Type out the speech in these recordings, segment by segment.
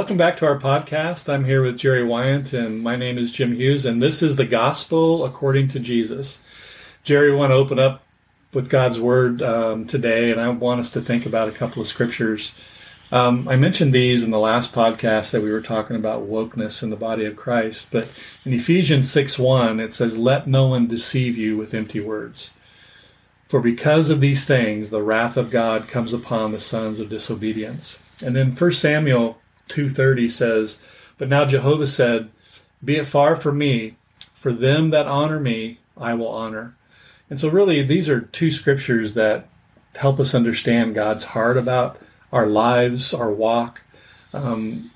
Welcome back to our podcast. I'm here with Jerry Wyant, and my name is Jim Hughes, and this is the Gospel according to Jesus. Jerry, want to open up with God's Word um, today, and I want us to think about a couple of scriptures. Um, I mentioned these in the last podcast that we were talking about wokeness in the body of Christ, but in Ephesians 6 1, it says, Let no one deceive you with empty words. For because of these things, the wrath of God comes upon the sons of disobedience. And then 1 Samuel 2:30 says, "But now Jehovah said, Be it far from me, for them that honor me, I will honor." And so really these are two scriptures that help us understand God's heart about our lives, our walk. Um,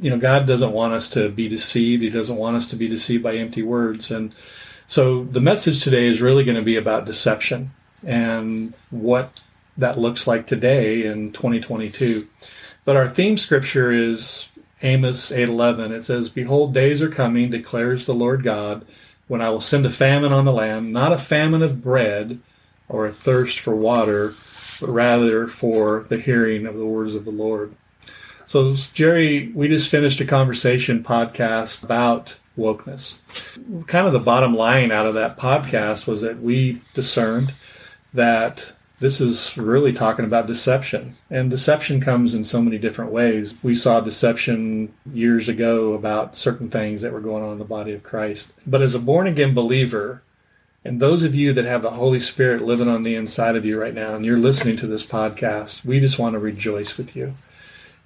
you know, God doesn't want us to be deceived. He doesn't want us to be deceived by empty words. And so the message today is really going to be about deception and what that looks like today in 2022. But our theme scripture is Amos 8:11. It says, "Behold, days are coming, declares the Lord God, when I will send a famine on the land, not a famine of bread or a thirst for water, but rather for the hearing of the words of the Lord." So, Jerry, we just finished a conversation podcast about wokeness. Kind of the bottom line out of that podcast was that we discerned that this is really talking about deception. And deception comes in so many different ways. We saw deception years ago about certain things that were going on in the body of Christ. But as a born again believer, and those of you that have the Holy Spirit living on the inside of you right now, and you're listening to this podcast, we just want to rejoice with you.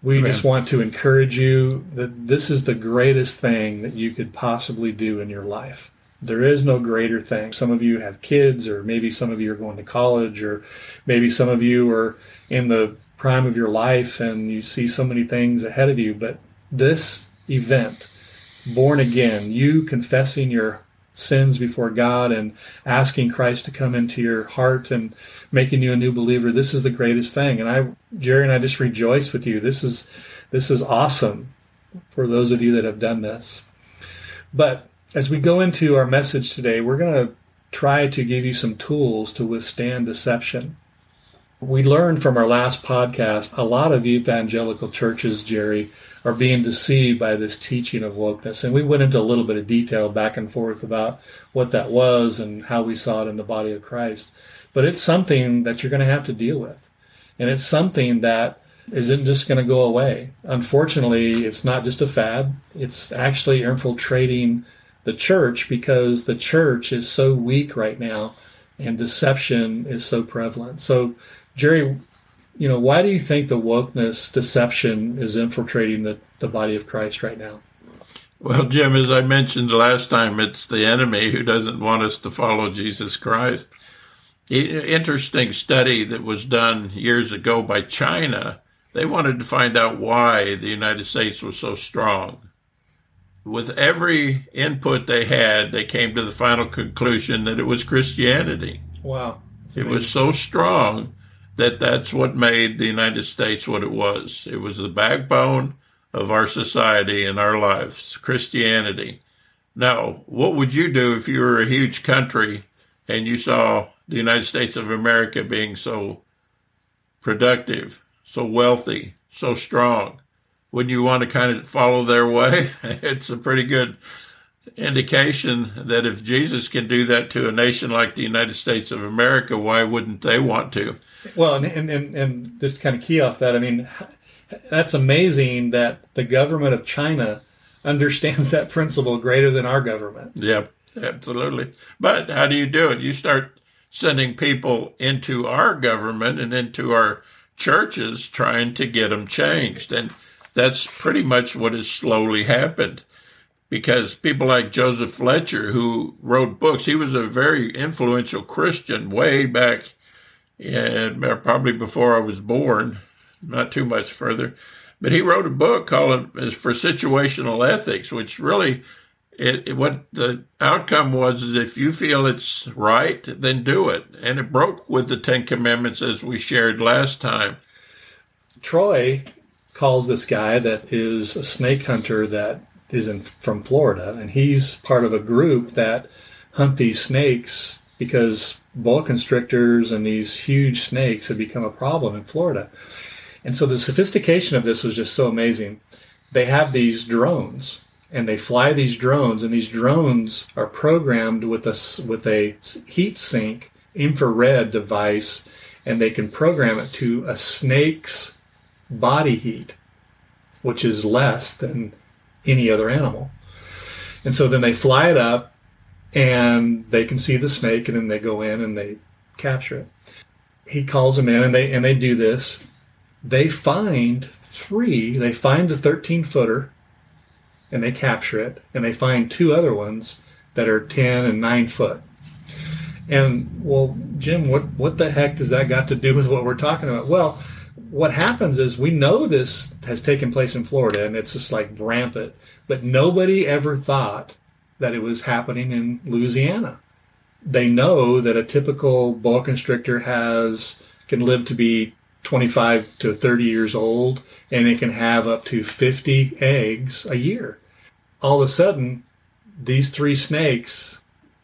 We Amen. just want to encourage you that this is the greatest thing that you could possibly do in your life. There is no greater thing. Some of you have kids, or maybe some of you are going to college, or maybe some of you are in the prime of your life and you see so many things ahead of you. But this event, born again, you confessing your sins before God and asking Christ to come into your heart and making you a new believer, this is the greatest thing. And I, Jerry and I just rejoice with you. This is, this is awesome for those of you that have done this. But as we go into our message today, we're going to try to give you some tools to withstand deception. We learned from our last podcast a lot of evangelical churches, Jerry, are being deceived by this teaching of wokeness. And we went into a little bit of detail back and forth about what that was and how we saw it in the body of Christ. But it's something that you're going to have to deal with. And it's something that isn't just going to go away. Unfortunately, it's not just a fad, it's actually infiltrating the church because the church is so weak right now and deception is so prevalent. So, Jerry, you know, why do you think the wokeness deception is infiltrating the, the body of Christ right now? Well, Jim, as I mentioned last time, it's the enemy who doesn't want us to follow Jesus Christ. Interesting study that was done years ago by China. They wanted to find out why the United States was so strong with every input they had, they came to the final conclusion that it was Christianity. Wow. It was so strong that that's what made the United States what it was. It was the backbone of our society and our lives, Christianity. Now, what would you do if you were a huge country and you saw the United States of America being so productive, so wealthy, so strong? Wouldn't you want to kind of follow their way? it's a pretty good indication that if Jesus can do that to a nation like the United States of America, why wouldn't they want to? Well, and, and, and just kind of key off that, I mean, that's amazing that the government of China understands that principle greater than our government. Yep, absolutely. But how do you do it? You start sending people into our government and into our churches trying to get them changed. And that's pretty much what has slowly happened. Because people like Joseph Fletcher, who wrote books, he was a very influential Christian way back, and probably before I was born, not too much further. But he wrote a book called um, "For Situational Ethics," which really, it, it, what the outcome was is if you feel it's right, then do it. And it broke with the Ten Commandments as we shared last time. Troy calls this guy that is a snake hunter that is in, from Florida, and he's part of a group that hunt these snakes because boa constrictors and these huge snakes have become a problem in Florida. And so the sophistication of this was just so amazing. they have these drones and they fly these drones and these drones are programmed with a with a heat sink infrared device and they can program it to a snake's body heat which is less than any other animal and so then they fly it up and they can see the snake and then they go in and they capture it he calls them in and they and they do this they find three they find the 13 footer and they capture it, and they find two other ones that are 10 and 9 foot. And, well, Jim, what, what the heck does that got to do with what we're talking about? Well, what happens is we know this has taken place in Florida, and it's just like rampant, but nobody ever thought that it was happening in Louisiana. They know that a typical boa constrictor has can live to be 25 to 30 years old and it can have up to 50 eggs a year. All of a sudden, these three snakes,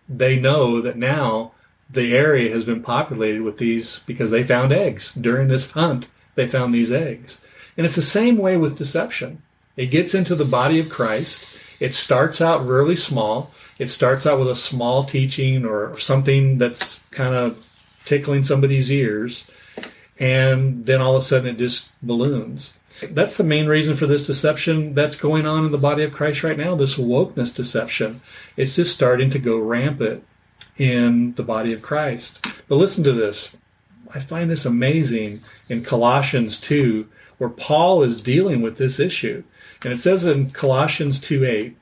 they know that now the area has been populated with these because they found eggs. During this hunt, they found these eggs. And it's the same way with deception. It gets into the body of Christ. It starts out really small. It starts out with a small teaching or something that's kind of tickling somebody's ears and then all of a sudden it just balloons. That's the main reason for this deception that's going on in the body of Christ right now, this wokeness deception. It's just starting to go rampant in the body of Christ. But listen to this. I find this amazing in Colossians 2, where Paul is dealing with this issue. And it says in Colossians 2 8,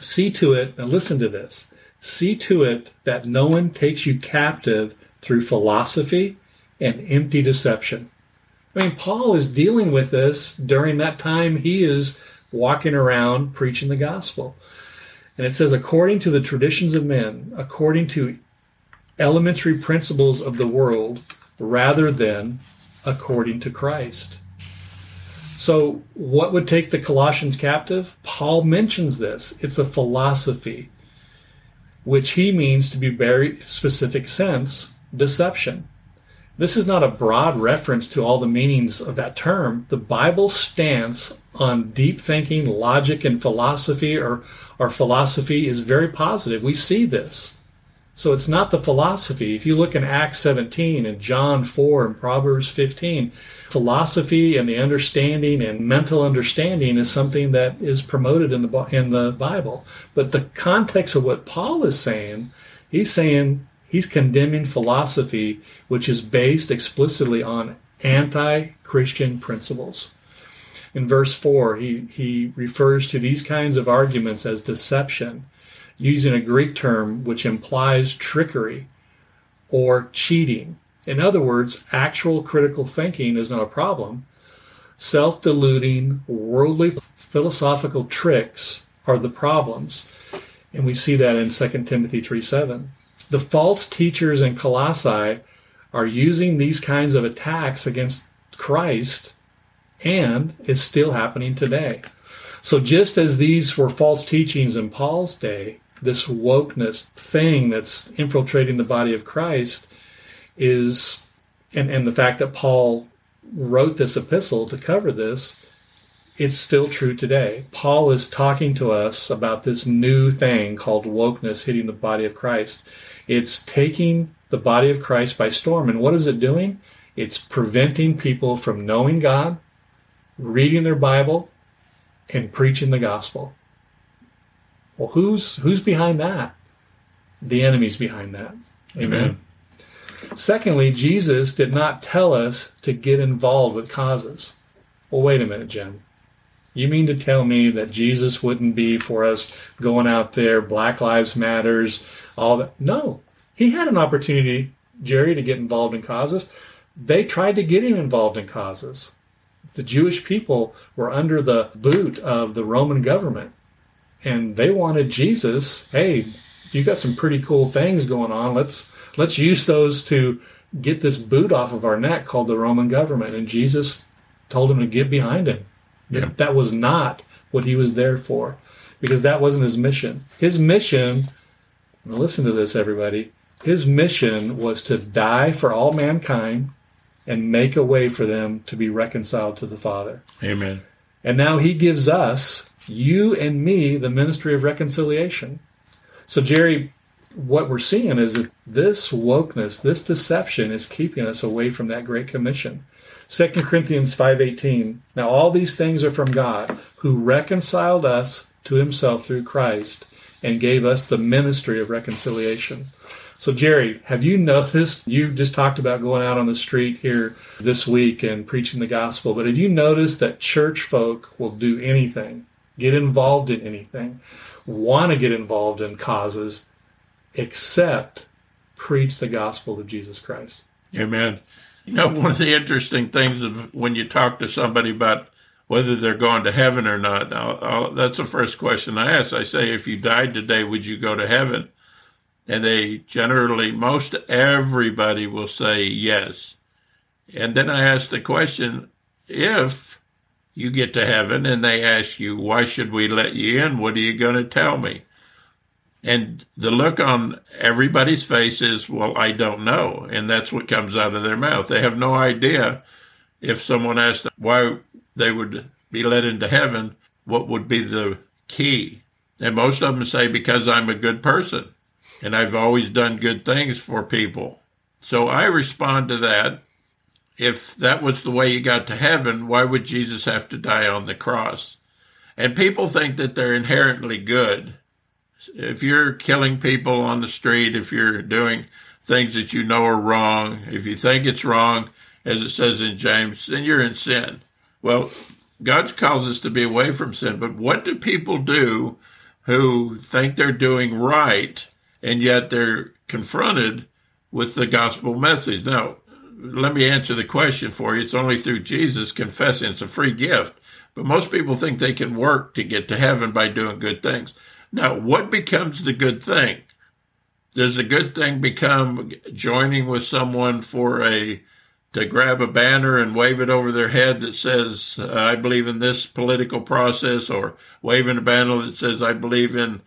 see to it, now listen to this, see to it that no one takes you captive through philosophy and empty deception. I mean, Paul is dealing with this during that time he is walking around preaching the gospel. And it says, according to the traditions of men, according to elementary principles of the world, rather than according to Christ. So, what would take the Colossians captive? Paul mentions this. It's a philosophy, which he means to be very specific sense deception. This is not a broad reference to all the meanings of that term. The Bible's stance on deep thinking, logic, and philosophy, or, or philosophy, is very positive. We see this. So it's not the philosophy. If you look in Acts 17 and John 4 and Proverbs 15, philosophy and the understanding and mental understanding is something that is promoted in the in the Bible. But the context of what Paul is saying, he's saying he's condemning philosophy which is based explicitly on anti Christian principles. In verse 4, he, he refers to these kinds of arguments as deception, using a Greek term which implies trickery or cheating. In other words, actual critical thinking is not a problem. Self deluding, worldly philosophical tricks are the problems. And we see that in 2 Timothy 3 7 the false teachers in Colossae are using these kinds of attacks against Christ and it's still happening today. So just as these were false teachings in Paul's day, this wokeness thing that's infiltrating the body of Christ is and, and the fact that Paul wrote this epistle to cover this, it's still true today. Paul is talking to us about this new thing called wokeness hitting the body of Christ. It's taking the body of Christ by storm. And what is it doing? It's preventing people from knowing God, reading their Bible, and preaching the gospel. Well, who's who's behind that? The enemy's behind that. Amen. Amen. Secondly, Jesus did not tell us to get involved with causes. Well, wait a minute, Jim. You mean to tell me that Jesus wouldn't be for us going out there, Black Lives Matters, all that? No. He had an opportunity, Jerry, to get involved in causes. They tried to get him involved in causes. The Jewish people were under the boot of the Roman government, and they wanted Jesus. Hey, you got some pretty cool things going on. Let's let's use those to get this boot off of our neck called the Roman government. And Jesus told him to get behind him. Yeah. That was not what he was there for because that wasn't his mission. His mission, listen to this, everybody, his mission was to die for all mankind and make a way for them to be reconciled to the Father. Amen. And now he gives us, you and me, the ministry of reconciliation. So, Jerry, what we're seeing is that this wokeness, this deception is keeping us away from that great commission. 2 Corinthians 5:18 Now all these things are from God who reconciled us to himself through Christ and gave us the ministry of reconciliation. So Jerry, have you noticed you just talked about going out on the street here this week and preaching the gospel, but have you noticed that church folk will do anything, get involved in anything, want to get involved in causes except preach the gospel of Jesus Christ? Amen. You know, one of the interesting things of when you talk to somebody about whether they're going to heaven or not, I'll, I'll, that's the first question I ask. I say, if you died today, would you go to heaven? And they generally, most everybody will say yes. And then I ask the question, if you get to heaven and they ask you, why should we let you in? What are you going to tell me? And the look on everybody's face is, well, I don't know. And that's what comes out of their mouth. They have no idea if someone asked them why they would be led into heaven, what would be the key? And most of them say, because I'm a good person and I've always done good things for people. So I respond to that. If that was the way you got to heaven, why would Jesus have to die on the cross? And people think that they're inherently good if you're killing people on the street, if you're doing things that you know are wrong, if you think it's wrong, as it says in James, then you're in sin. Well, God calls us to be away from sin, but what do people do who think they're doing right and yet they're confronted with the gospel message? Now, let me answer the question for you. It's only through Jesus confessing. It's a free gift. But most people think they can work to get to heaven by doing good things. Now, what becomes the good thing? Does the good thing become joining with someone for a to grab a banner and wave it over their head that says I believe in this political process, or waving a banner that says I believe in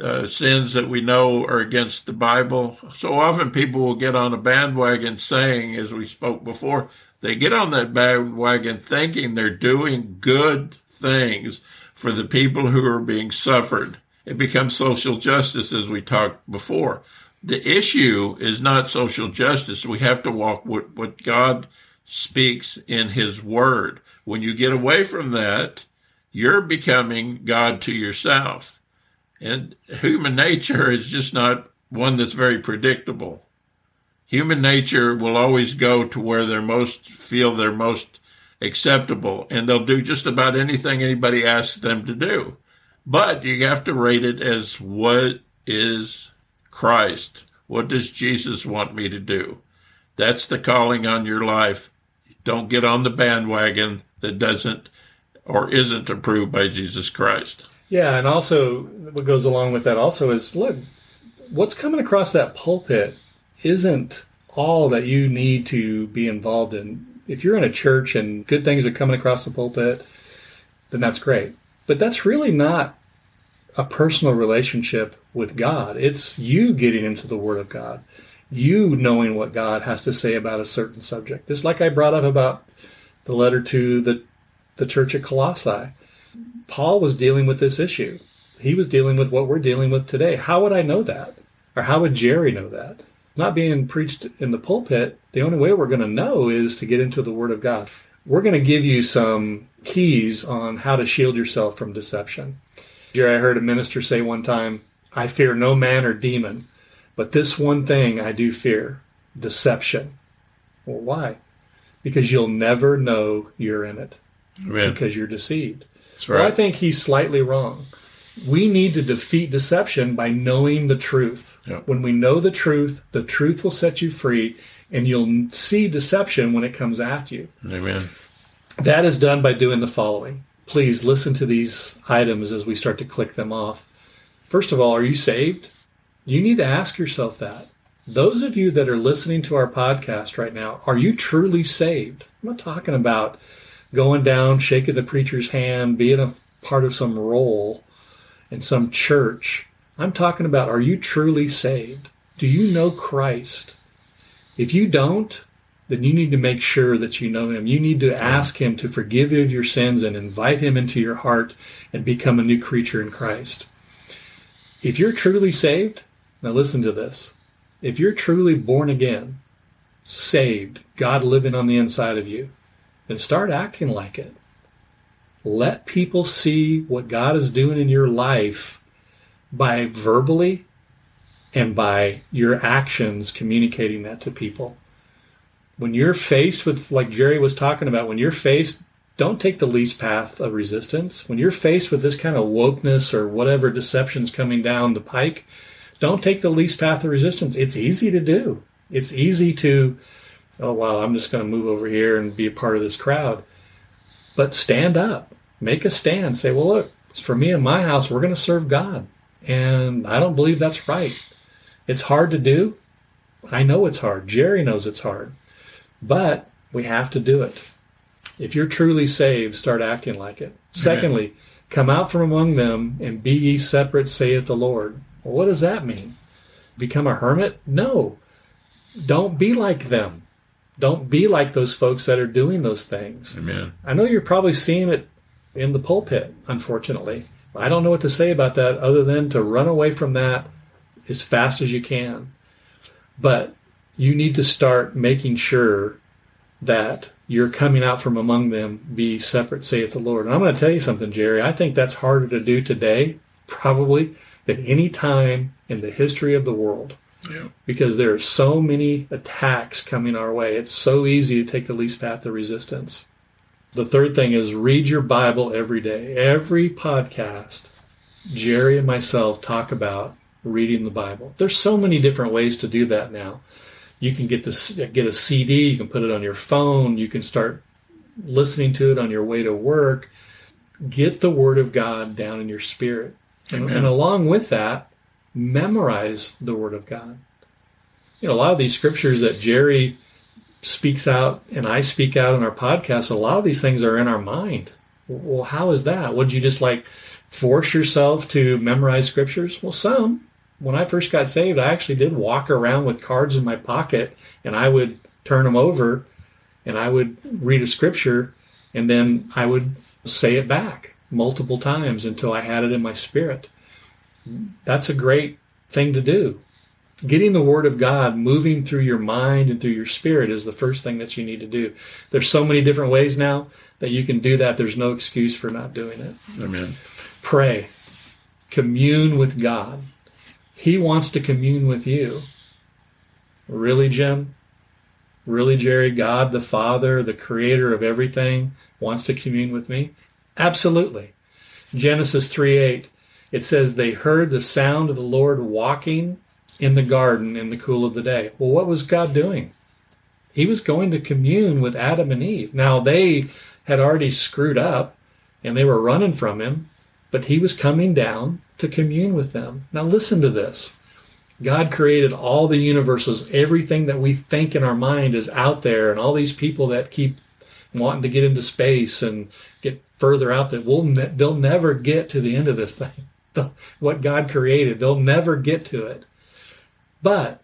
uh, sins that we know are against the Bible? So often people will get on a bandwagon saying, as we spoke before, they get on that bandwagon thinking they're doing good things for the people who are being suffered it becomes social justice, as we talked before. The issue is not social justice. We have to walk what, what God speaks in His Word. When you get away from that, you're becoming God to yourself. And human nature is just not one that's very predictable. Human nature will always go to where they're most feel they're most acceptable, and they'll do just about anything anybody asks them to do. But you have to rate it as what is Christ? What does Jesus want me to do? That's the calling on your life. Don't get on the bandwagon that doesn't or isn't approved by Jesus Christ. Yeah, and also what goes along with that also is look, what's coming across that pulpit isn't all that you need to be involved in. If you're in a church and good things are coming across the pulpit, then that's great. But that's really not a personal relationship with God. It's you getting into the Word of God, you knowing what God has to say about a certain subject. Just like I brought up about the letter to the, the church at Colossae. Paul was dealing with this issue. He was dealing with what we're dealing with today. How would I know that? Or how would Jerry know that? not being preached in the pulpit. The only way we're going to know is to get into the Word of God. We're going to give you some keys on how to shield yourself from deception. Jerry, I heard a minister say one time, I fear no man or demon, but this one thing I do fear deception. Well, why? Because you'll never know you're in it Amen. because you're deceived. Right. Well, I think he's slightly wrong. We need to defeat deception by knowing the truth. Yep. When we know the truth, the truth will set you free, and you'll see deception when it comes at you. Amen. That is done by doing the following. Please listen to these items as we start to click them off. First of all, are you saved? You need to ask yourself that. Those of you that are listening to our podcast right now, are you truly saved? I'm not talking about going down, shaking the preacher's hand, being a part of some role in some church. I'm talking about are you truly saved? Do you know Christ? If you don't, then you need to make sure that you know him. You need to ask him to forgive you of your sins and invite him into your heart and become a new creature in Christ. If you're truly saved, now listen to this. If you're truly born again, saved, God living on the inside of you, start acting like it. Let people see what God is doing in your life by verbally and by your actions communicating that to people. When you're faced with, like Jerry was talking about, when you're faced, don't take the least path of resistance. When you're faced with this kind of wokeness or whatever deception's coming down the pike, don't take the least path of resistance. It's easy to do. It's easy to, oh, wow, I'm just going to move over here and be a part of this crowd. But stand up, make a stand, say, well, look, for me and my house, we're going to serve God. And I don't believe that's right. It's hard to do. I know it's hard. Jerry knows it's hard. But we have to do it. If you're truly saved, start acting like it. Secondly, come out from among them and be ye separate, saith the Lord. Well, what does that mean? Become a hermit? No. Don't be like them. Don't be like those folks that are doing those things. Amen. I know you're probably seeing it in the pulpit, unfortunately. I don't know what to say about that other than to run away from that as fast as you can. But you need to start making sure that you're coming out from among them, be separate, saith the Lord. And I'm going to tell you something, Jerry. I think that's harder to do today, probably, than any time in the history of the world. Yeah. Because there are so many attacks coming our way. It's so easy to take the least path of resistance. The third thing is read your Bible every day. Every podcast, Jerry and myself talk about reading the Bible. There's so many different ways to do that now. You can get this get a CD, you can put it on your phone, you can start listening to it on your way to work. Get the word of God down in your spirit. And, and along with that, memorize the word of God. You know, a lot of these scriptures that Jerry speaks out and I speak out in our podcast, a lot of these things are in our mind. Well, how is that? Would you just like force yourself to memorize scriptures? Well, some. When I first got saved, I actually did walk around with cards in my pocket and I would turn them over and I would read a scripture and then I would say it back multiple times until I had it in my spirit. That's a great thing to do getting the word of God moving through your mind and through your spirit is the first thing that you need to do. There's so many different ways now that you can do that. There's no excuse for not doing it. Amen. Pray. Commune with God. He wants to commune with you. Really, Jim? Really, Jerry? God, the Father, the creator of everything, wants to commune with me? Absolutely. Genesis 3 8, it says, They heard the sound of the Lord walking in the garden in the cool of the day. Well, what was God doing? He was going to commune with Adam and Eve. Now, they had already screwed up and they were running from him, but he was coming down to commune with them. Now, listen to this God created all the universes, everything that we think in our mind is out there, and all these people that keep wanting to get into space and get further out that will ne- they'll never get to the end of this thing. The, what God created, they'll never get to it. But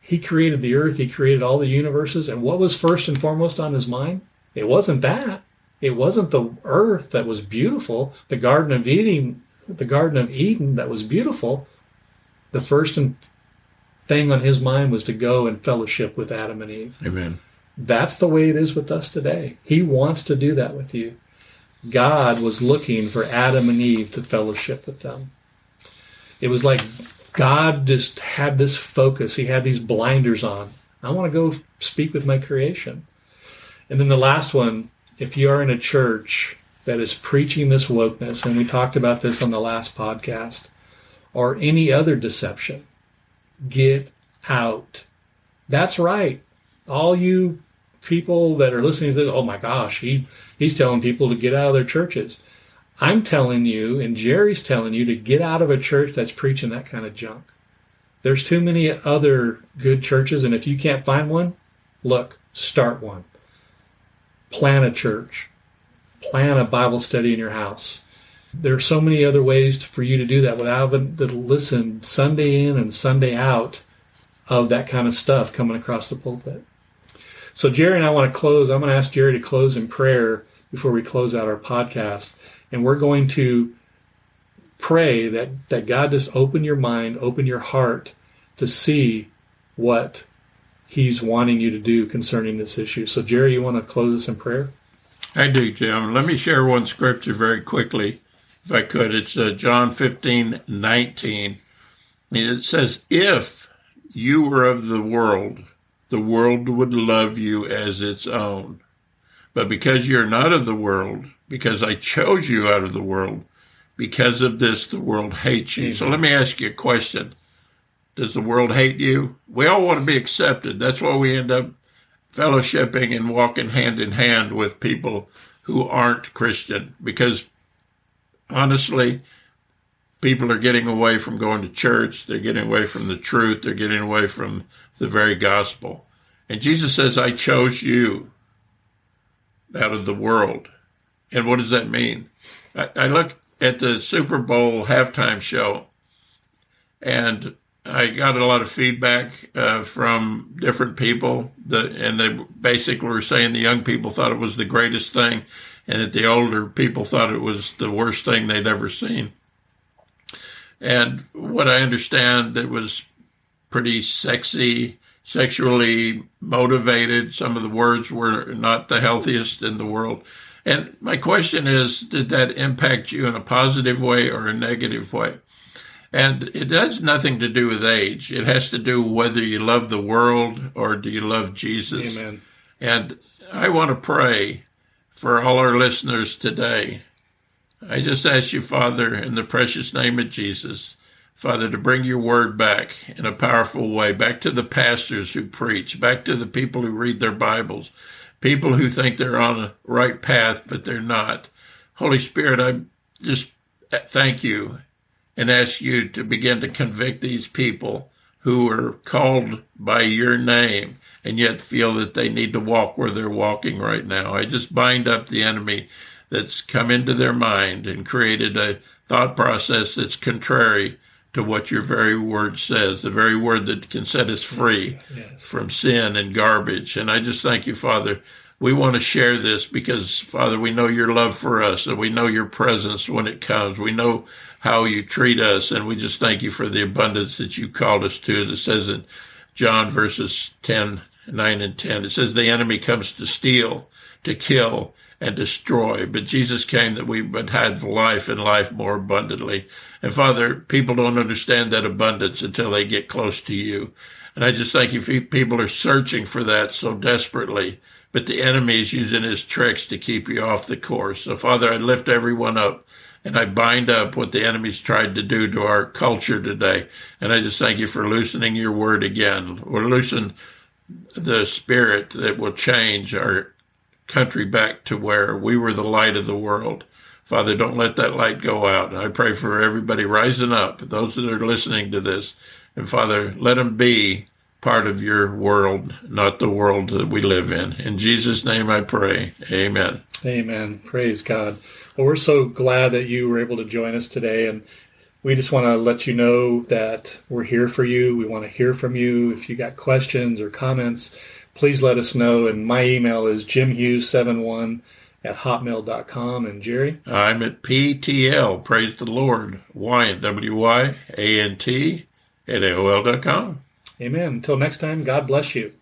he created the earth, he created all the universes, and what was first and foremost on his mind? It wasn't that. It wasn't the earth that was beautiful, the Garden of Eden, the Garden of Eden that was beautiful. The first thing on his mind was to go and fellowship with Adam and Eve. Amen. That's the way it is with us today. He wants to do that with you. God was looking for Adam and Eve to fellowship with them. It was like God just had this focus. He had these blinders on. I want to go speak with my creation. And then the last one, if you are in a church that is preaching this wokeness, and we talked about this on the last podcast, or any other deception, get out. That's right. All you people that are listening to this, oh my gosh, he, he's telling people to get out of their churches. I'm telling you, and Jerry's telling you to get out of a church that's preaching that kind of junk. There's too many other good churches, and if you can't find one, look, start one. Plan a church. Plan a Bible study in your house. There are so many other ways for you to do that without having to listen Sunday in and Sunday out of that kind of stuff coming across the pulpit. So, Jerry and I want to close. I'm going to ask Jerry to close in prayer before we close out our podcast. And we're going to pray that, that God just open your mind, open your heart to see what He's wanting you to do concerning this issue. So, Jerry, you want to close us in prayer? I do, Jim. Let me share one scripture very quickly, if I could. It's uh, John 15 19. And it says, If you were of the world, the world would love you as its own. But because you're not of the world, because I chose you out of the world, because of this, the world hates you. So let me ask you a question. Does the world hate you? We all want to be accepted. That's why we end up fellowshipping and walking hand in hand with people who aren't Christian because honestly, people are getting away from going to church. They're getting away from the truth. They're getting away from the very gospel. And Jesus says, I chose you out of the world. And what does that mean? I, I look at the Super Bowl halftime show and I got a lot of feedback uh, from different people, that, and they basically were saying the young people thought it was the greatest thing, and that the older people thought it was the worst thing they'd ever seen. And what I understand, it was pretty sexy, sexually motivated. Some of the words were not the healthiest in the world. And my question is, did that impact you in a positive way or a negative way? And it has nothing to do with age. It has to do whether you love the world or do you love Jesus. Amen. And I want to pray for all our listeners today. I just ask you, Father, in the precious name of Jesus, Father, to bring your word back in a powerful way, back to the pastors who preach, back to the people who read their Bibles, people who think they're on a right path, but they're not. Holy Spirit, I just thank you and ask you to begin to convict these people who are called by your name and yet feel that they need to walk where they're walking right now. I just bind up the enemy that's come into their mind and created a thought process that's contrary to what your very word says, the very word that can set us free yes, from sin and garbage. And I just thank you, Father. We want to share this because, Father, we know your love for us and we know your presence when it comes. We know how you treat us. And we just thank you for the abundance that you called us to, as it says in John verses 10, 9 and 10. It says the enemy comes to steal, to kill, and destroy. But Jesus came that we would have life and life more abundantly. And Father, people don't understand that abundance until they get close to you. And I just thank you people are searching for that so desperately. But the enemy is using his tricks to keep you off the course. So Father, I lift everyone up and I bind up what the enemy's tried to do to our culture today. And I just thank you for loosening your word again. or loosen the spirit that will change our country back to where we were the light of the world. Father, don't let that light go out. I pray for everybody rising up, those that are listening to this. And Father, let them be part of your world, not the world that we live in. In Jesus' name I pray. Amen. Amen. Praise God. Well, we're so glad that you were able to join us today. And we just want to let you know that we're here for you. We want to hear from you. If you got questions or comments, please let us know. And my email is jimhughes71 at hotmail.com. And Jerry? I'm at PTL, praise the Lord, Wyant, W-Y-A-N-T, at AOL.com. Amen. Until next time, God bless you.